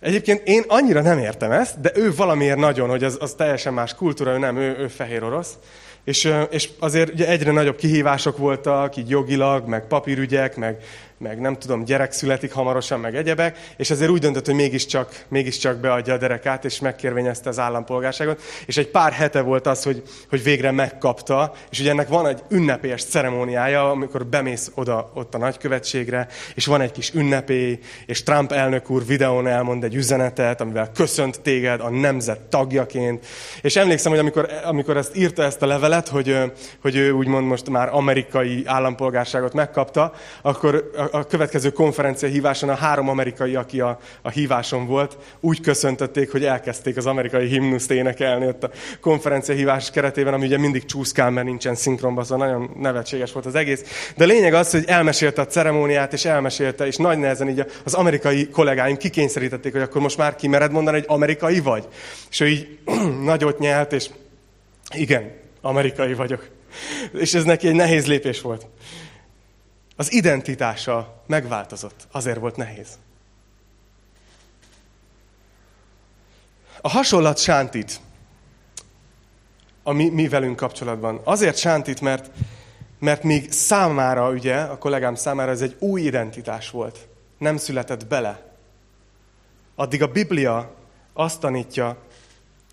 Egyébként én annyira nem értem ezt, de ő valamiért nagyon, hogy az, az teljesen más kultúra, ő nem, ő, ő fehér orosz. És, és azért ugye egyre nagyobb kihívások voltak, így jogilag, meg papírügyek, meg, meg nem tudom, gyerek születik hamarosan, meg egyebek, és ezért úgy döntött, hogy mégiscsak, mégiscsak beadja a derekát, és megkérvényezte az állampolgárságot. És egy pár hete volt az, hogy, hogy végre megkapta, és ugye ennek van egy ünnepélyes ceremóniája, amikor bemész oda ott a nagykövetségre, és van egy kis ünnepély, és Trump elnök úr videón elmond egy üzenetet, amivel köszönt téged a nemzet tagjaként. És emlékszem, hogy amikor, amikor ezt írta ezt a levelet, hogy, hogy ő úgymond most már amerikai állampolgárságot megkapta, akkor a következő konferencia híváson a három amerikai, aki a, a híváson volt, úgy köszöntötték, hogy elkezdték az amerikai himnuszt énekelni ott a konferencia hívás keretében, ami ugye mindig csúszkál, mert nincsen szinkronban, szóval nagyon nevetséges volt az egész. De lényeg az, hogy elmesélte a ceremóniát, és elmesélte, és nagy nehezen így az amerikai kollégáim kikényszerítették, hogy akkor most már kimered mondani, hogy amerikai vagy. És ő így nagyot nyelt, és igen, Amerikai vagyok. És ez neki egy nehéz lépés volt. Az identitása megváltozott. Azért volt nehéz. A hasonlat sántít a mi, mi velünk kapcsolatban. Azért sántít, mert, mert még számára, ugye, a kollégám számára ez egy új identitás volt. Nem született bele. Addig a Biblia azt tanítja,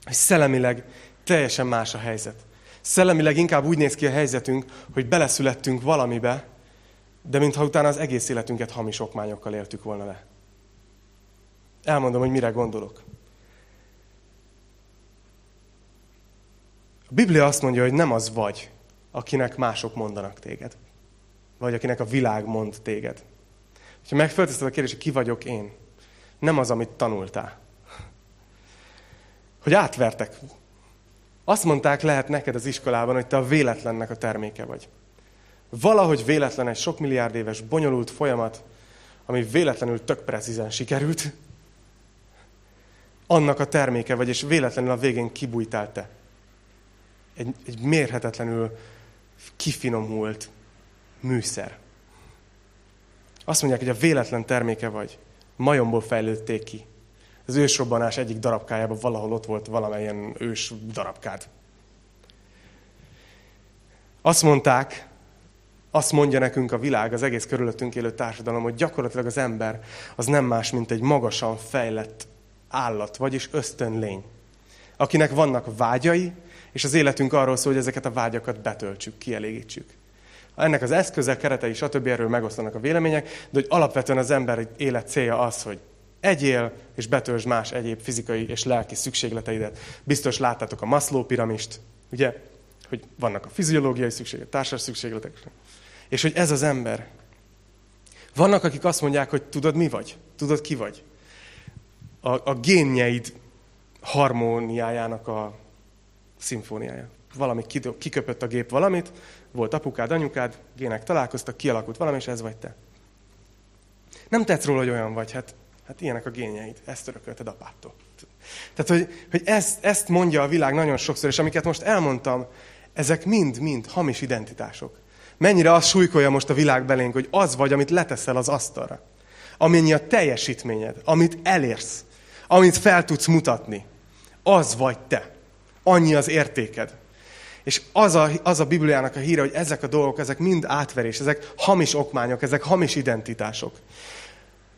hogy szellemileg teljesen más a helyzet. Szellemileg inkább úgy néz ki a helyzetünk, hogy beleszülettünk valamibe, de mintha utána az egész életünket hamis okmányokkal éltük volna le. Elmondom, hogy mire gondolok. A Biblia azt mondja, hogy nem az vagy, akinek mások mondanak téged. Vagy akinek a világ mond téged. Ha megfölteszed a kérdést, ki vagyok én, nem az, amit tanultál. Hogy átvertek. Azt mondták lehet neked az iskolában, hogy te a véletlennek a terméke vagy. Valahogy véletlen egy sok milliárd éves bonyolult folyamat, ami véletlenül tök precízen sikerült, annak a terméke vagy, és véletlenül a végén kibújtál te egy, egy mérhetetlenül kifinomult műszer. Azt mondják, hogy a véletlen terméke vagy. Majomból fejlődték ki. Az ősrobbanás egyik darabkájában valahol ott volt valamilyen ős darabkád. Azt mondták, azt mondja nekünk a világ, az egész körülöttünk élő társadalom, hogy gyakorlatilag az ember az nem más, mint egy magasan fejlett állat, vagyis ösztönlény, akinek vannak vágyai, és az életünk arról szól, hogy ezeket a vágyakat betöltsük, kielégítsük. Ennek az eszköze, keretei, stb. erről megosztanak a vélemények, de hogy alapvetően az ember élet célja az, hogy egyél, és betöltsd más egyéb fizikai és lelki szükségleteidet. Biztos láttátok a Maslow piramist, ugye? Hogy vannak a fiziológiai szükségletek, társas szükségletek. És hogy ez az ember. Vannak, akik azt mondják, hogy tudod mi vagy? Tudod ki vagy? A, a génjeid harmóniájának a szimfóniája. Valami kiköpött a gép valamit, volt apukád, anyukád, gének találkoztak, kialakult valami, és ez vagy te. Nem tetsz róla, hogy olyan vagy, hát, hát ilyenek a génjeid, ezt örökölted apától. Tehát, hogy, hogy ezt, ezt mondja a világ nagyon sokszor, és amiket most elmondtam, ezek mind-mind hamis identitások. Mennyire az súlykolja most a világ belénk, hogy az vagy, amit leteszel az asztalra. Amennyi a teljesítményed, amit elérsz, amit fel tudsz mutatni, az vagy te. Annyi az értéked. És az a, az a Bibliának a híre, hogy ezek a dolgok, ezek mind átverés, ezek hamis okmányok, ezek hamis identitások.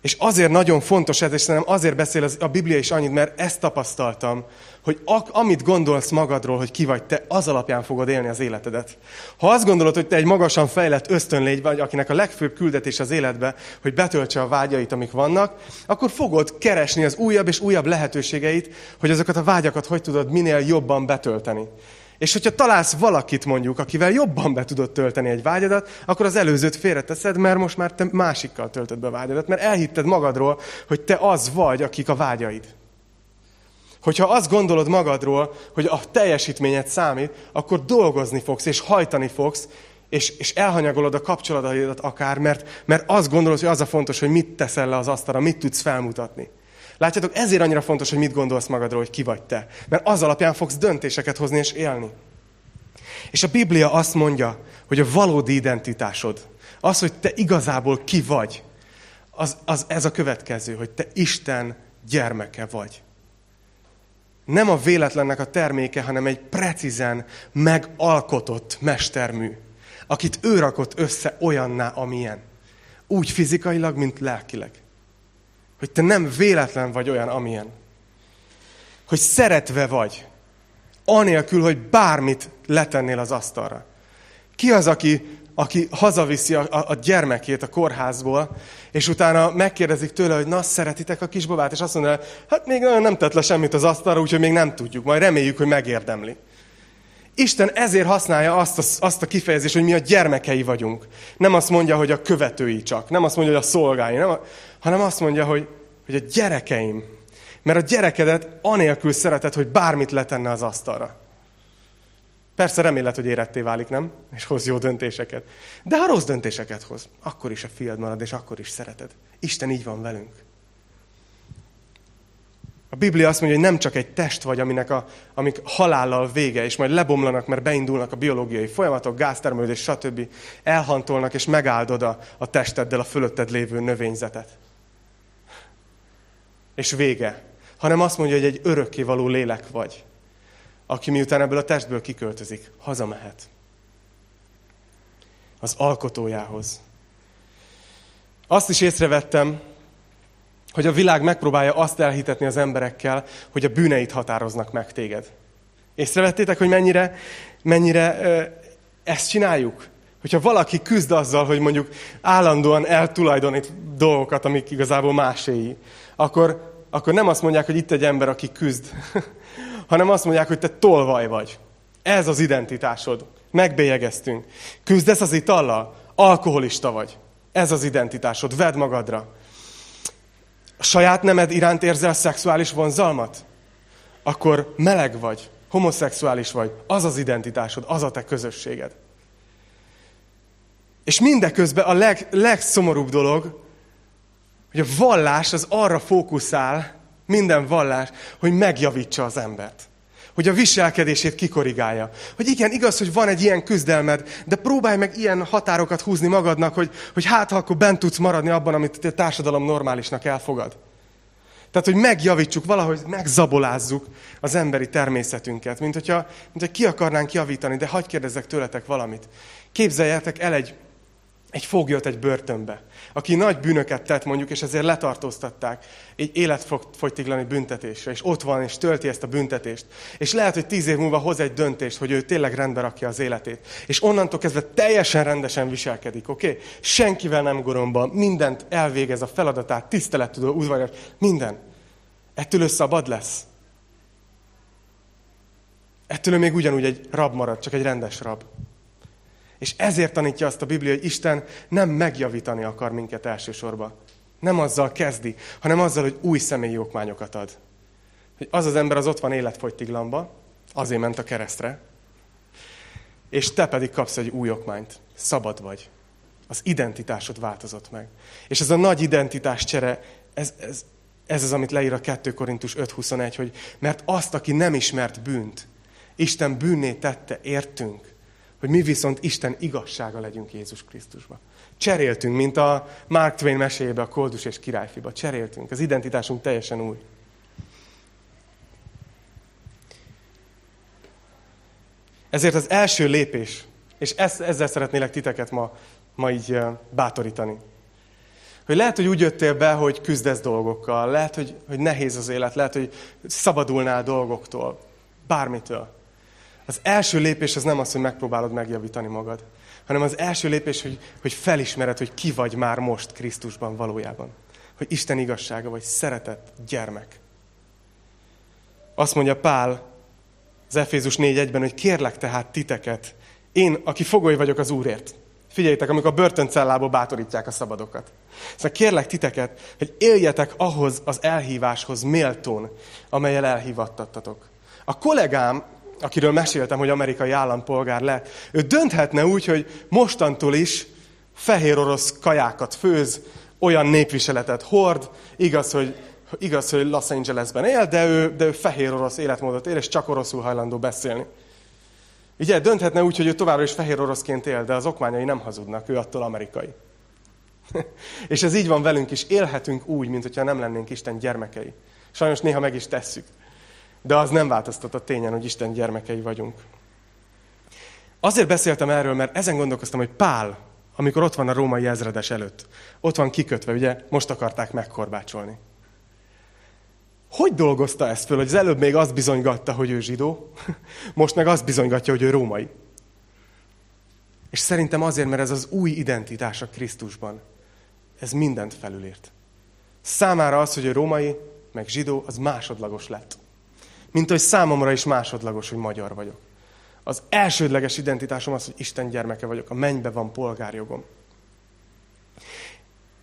És azért nagyon fontos ez, és szerintem azért beszél a Biblia is annyit, mert ezt tapasztaltam, hogy ak, amit gondolsz magadról, hogy ki vagy te, az alapján fogod élni az életedet. Ha azt gondolod, hogy te egy magasan fejlett ösztönlégy vagy, akinek a legfőbb küldetés az életbe, hogy betöltse a vágyait, amik vannak, akkor fogod keresni az újabb és újabb lehetőségeit, hogy azokat a vágyakat hogy tudod minél jobban betölteni. És hogyha találsz valakit mondjuk, akivel jobban be tudod tölteni egy vágyadat, akkor az előzőt félreteszed, mert most már te másikkal töltöd be a vágyadat, mert elhitted magadról, hogy te az vagy, akik a vágyaid. Hogyha azt gondolod magadról, hogy a teljesítményed számít, akkor dolgozni fogsz, és hajtani fogsz, és, és elhanyagolod a kapcsolataidat akár, mert, mert azt gondolod, hogy az a fontos, hogy mit teszel le az asztalra, mit tudsz felmutatni. Látjátok, ezért annyira fontos, hogy mit gondolsz magadról, hogy ki vagy te. Mert az alapján fogsz döntéseket hozni és élni. És a Biblia azt mondja, hogy a valódi identitásod, az, hogy te igazából ki vagy, az, az ez a következő, hogy te Isten gyermeke vagy. Nem a véletlennek a terméke, hanem egy precízen megalkotott mestermű, akit ő rakott össze olyanná, amilyen. Úgy fizikailag, mint lelkileg. Hogy te nem véletlen vagy olyan, amilyen. Hogy szeretve vagy. Anélkül, hogy bármit letennél az asztalra. Ki az, aki, aki hazaviszi a, a, a gyermekét a kórházból, és utána megkérdezik tőle, hogy na, szeretitek a kisbabát, és azt mondja, hát még nagyon nem tett le semmit az asztalra, úgyhogy még nem tudjuk, majd reméljük, hogy megérdemli. Isten ezért használja azt a, azt a kifejezést, hogy mi a gyermekei vagyunk. Nem azt mondja, hogy a követői csak, nem azt mondja, hogy a szolgái, nem, hanem azt mondja, hogy, hogy a gyerekeim. Mert a gyerekedet anélkül szereted, hogy bármit letenne az asztalra. Persze remélet, hogy éretté válik, nem? És hoz jó döntéseket. De ha rossz döntéseket hoz, akkor is a fiad marad, és akkor is szereted. Isten így van velünk. A Biblia azt mondja, hogy nem csak egy test vagy, aminek a, amik halállal vége, és majd lebomlanak, mert beindulnak a biológiai folyamatok, gáztermelődés, stb. Elhantolnak, és megáldod a, a testeddel a fölötted lévő növényzetet. És vége. Hanem azt mondja, hogy egy örökkévaló lélek vagy, aki miután ebből a testből kiköltözik, hazamehet. Az alkotójához. Azt is észrevettem, hogy a világ megpróbálja azt elhitetni az emberekkel, hogy a bűneit határoznak meg téged. Észrevettétek, hogy mennyire, mennyire ezt csináljuk? Hogyha valaki küzd azzal, hogy mondjuk állandóan eltulajdonít dolgokat, amik igazából máséi, akkor, akkor nem azt mondják, hogy itt egy ember, aki küzd, hanem azt mondják, hogy te tolvaj vagy. Ez az identitásod. Megbélyegeztünk. Küzdesz az itallal? Alkoholista vagy. Ez az identitásod. Vedd magadra. A saját nemed iránt érzel szexuális vonzalmat? Akkor meleg vagy, homoszexuális vagy. Az az identitásod, az a te közösséged. És mindeközben a leg, legszomorúbb dolog, hogy a vallás az arra fókuszál, minden vallás, hogy megjavítsa az embert hogy a viselkedését kikorrigálja. Hogy igen, igaz, hogy van egy ilyen küzdelmed, de próbálj meg ilyen határokat húzni magadnak, hogy, hogy hát, ha akkor bent tudsz maradni abban, amit a társadalom normálisnak elfogad. Tehát, hogy megjavítsuk, valahogy megzabolázzuk az emberi természetünket, mint hogyha, mint hogyha ki akarnánk javítani, de hagyd kérdezzek tőletek valamit. Képzeljetek el egy, egy foglyot egy börtönbe, aki nagy bűnöket tett mondjuk, és ezért letartóztatták egy életfogytiglani büntetésre, és ott van, és tölti ezt a büntetést. És lehet, hogy tíz év múlva hoz egy döntést, hogy ő tényleg rendbe rakja az életét. És onnantól kezdve teljesen rendesen viselkedik, oké? Okay? Senkivel nem goromba, mindent elvégez a feladatát, tisztelettudó, udvarjas, minden. Ettől ő szabad lesz. Ettől ő még ugyanúgy egy rab marad, csak egy rendes rab. És ezért tanítja azt a Biblia, hogy Isten nem megjavítani akar minket elsősorban. Nem azzal kezdi, hanem azzal, hogy új személyi okmányokat ad. Hogy az az ember az ott van életfogytiglamba, azért ment a keresztre, és te pedig kapsz egy új okmányt. Szabad vagy. Az identitásod változott meg. És ez a nagy identitás csere, ez, ez, ez az, amit leír a 2 Korintus 5.21, hogy mert azt, aki nem ismert bűnt, Isten bűnné tette értünk, hogy mi viszont Isten igazsága legyünk Jézus Krisztusba. Cseréltünk, mint a Mark Twain meséjébe, a Koldus és Királyfiba. Cseréltünk. Az identitásunk teljesen új. Ezért az első lépés, és ezzel szeretnélek titeket ma, ma így bátorítani. Hogy lehet, hogy úgy jöttél be, hogy küzdesz dolgokkal, lehet, hogy, hogy nehéz az élet, lehet, hogy szabadulnál dolgoktól, bármitől. Az első lépés az nem az, hogy megpróbálod megjavítani magad, hanem az első lépés, hogy, hogy felismered, hogy ki vagy már most Krisztusban valójában. Hogy Isten igazsága vagy, szeretett gyermek. Azt mondja Pál az Efézus 4.1-ben, hogy kérlek tehát titeket, én, aki fogoly vagyok az Úrért. Figyeljétek, amikor a börtöncellából bátorítják a szabadokat. Szóval kérlek titeket, hogy éljetek ahhoz az elhíváshoz méltón, amelyel elhívattattatok. A kollégám akiről meséltem, hogy amerikai állampolgár lett, ő dönthetne úgy, hogy mostantól is fehér orosz kajákat főz, olyan népviseletet hord, igaz, hogy, igaz, hogy Los Angelesben él, de ő, de ő fehér orosz életmódot él, és csak oroszul hajlandó beszélni. Ugye, dönthetne úgy, hogy ő továbbra is fehér oroszként él, de az okmányai nem hazudnak, ő attól amerikai. és ez így van velünk is, élhetünk úgy, mint hogyha nem lennénk Isten gyermekei. Sajnos néha meg is tesszük. De az nem változtat a tényen, hogy Isten gyermekei vagyunk. Azért beszéltem erről, mert ezen gondolkoztam, hogy Pál, amikor ott van a római ezredes előtt, ott van kikötve, ugye, most akarták megkorbácsolni. Hogy dolgozta ezt föl, hogy az előbb még azt bizonygatta, hogy ő zsidó, most meg azt bizonygatja, hogy ő római. És szerintem azért, mert ez az új identitás a Krisztusban. Ez mindent felülírt. Számára az, hogy ő római, meg zsidó, az másodlagos lett mint hogy számomra is másodlagos, hogy magyar vagyok. Az elsődleges identitásom az, hogy Isten gyermeke vagyok, a mennybe van polgárjogom.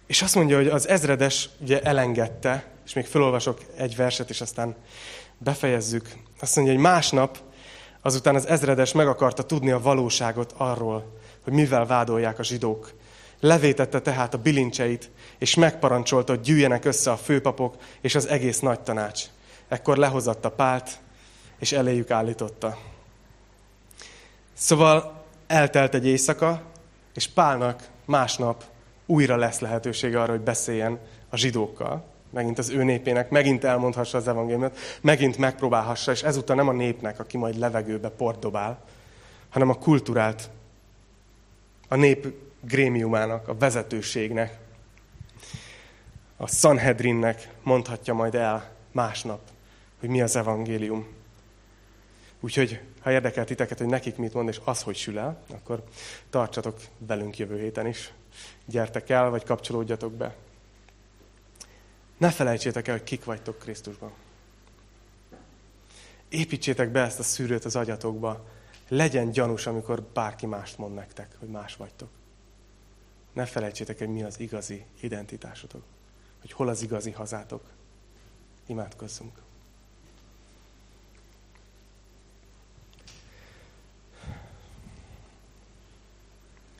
És azt mondja, hogy az ezredes ugye elengedte, és még felolvasok egy verset, és aztán befejezzük. Azt mondja, hogy másnap azután az ezredes meg akarta tudni a valóságot arról, hogy mivel vádolják a zsidók. Levétette tehát a bilincseit, és megparancsolta, hogy gyűjjenek össze a főpapok és az egész nagy tanács. Ekkor lehozatta Pált, és eléjük állította. Szóval eltelt egy éjszaka, és Pálnak másnap újra lesz lehetősége arra, hogy beszéljen a zsidókkal, megint az ő népének, megint elmondhassa az evangéliumot, megint megpróbálhassa, és ezúttal nem a népnek, aki majd levegőbe port dobál, hanem a kulturált, a nép grémiumának, a vezetőségnek, a Sanhedrinnek mondhatja majd el másnap, hogy mi az evangélium. Úgyhogy, ha érdekel titeket, hogy nekik mit mond, és az, hogy sül el, akkor tartsatok velünk jövő héten is. Gyertek el, vagy kapcsolódjatok be. Ne felejtsétek el, hogy kik vagytok Krisztusban. Építsétek be ezt a szűrőt az agyatokba. Legyen gyanús, amikor bárki mást mond nektek, hogy más vagytok. Ne felejtsétek, hogy mi az igazi identitásotok. Hogy hol az igazi hazátok. Imádkozzunk.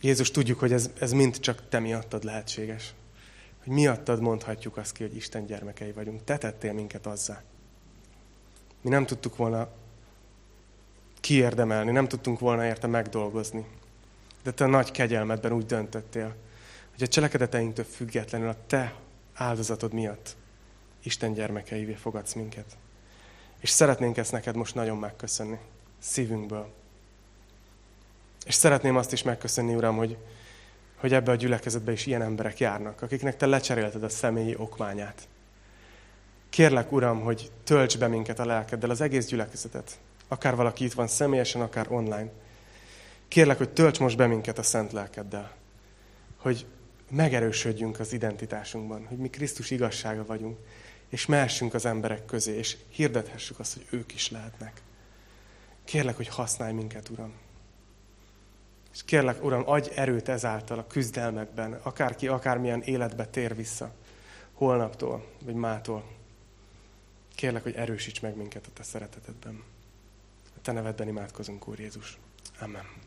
Jézus, tudjuk, hogy ez, ez mind csak te miattad lehetséges. Hogy miattad mondhatjuk azt ki, hogy Isten gyermekei vagyunk. Te tettél minket azzá. Mi nem tudtuk volna kiérdemelni, nem tudtunk volna érte megdolgozni. De te a nagy kegyelmedben úgy döntöttél, hogy a cselekedeteinktől függetlenül a te áldozatod miatt Isten gyermekeivé fogadsz minket. És szeretnénk ezt neked most nagyon megköszönni. Szívünkből. És szeretném azt is megköszönni, Uram, hogy, hogy ebbe a gyülekezetbe is ilyen emberek járnak, akiknek Te lecserélted a személyi okmányát. Kérlek, Uram, hogy tölts be minket a lelkeddel, az egész gyülekezetet. Akár valaki itt van személyesen, akár online. Kérlek, hogy tölts most be minket a szent lelkeddel. Hogy megerősödjünk az identitásunkban, hogy mi Krisztus igazsága vagyunk, és mehessünk az emberek közé, és hirdethessük azt, hogy ők is lehetnek. Kérlek, hogy használj minket, Uram. És kérlek, Uram, adj erőt ezáltal a küzdelmekben, akárki, akármilyen életbe tér vissza, holnaptól, vagy mától. Kérlek, hogy erősíts meg minket a Te szeretetedben. A Te nevedben imádkozunk, Úr Jézus. Amen.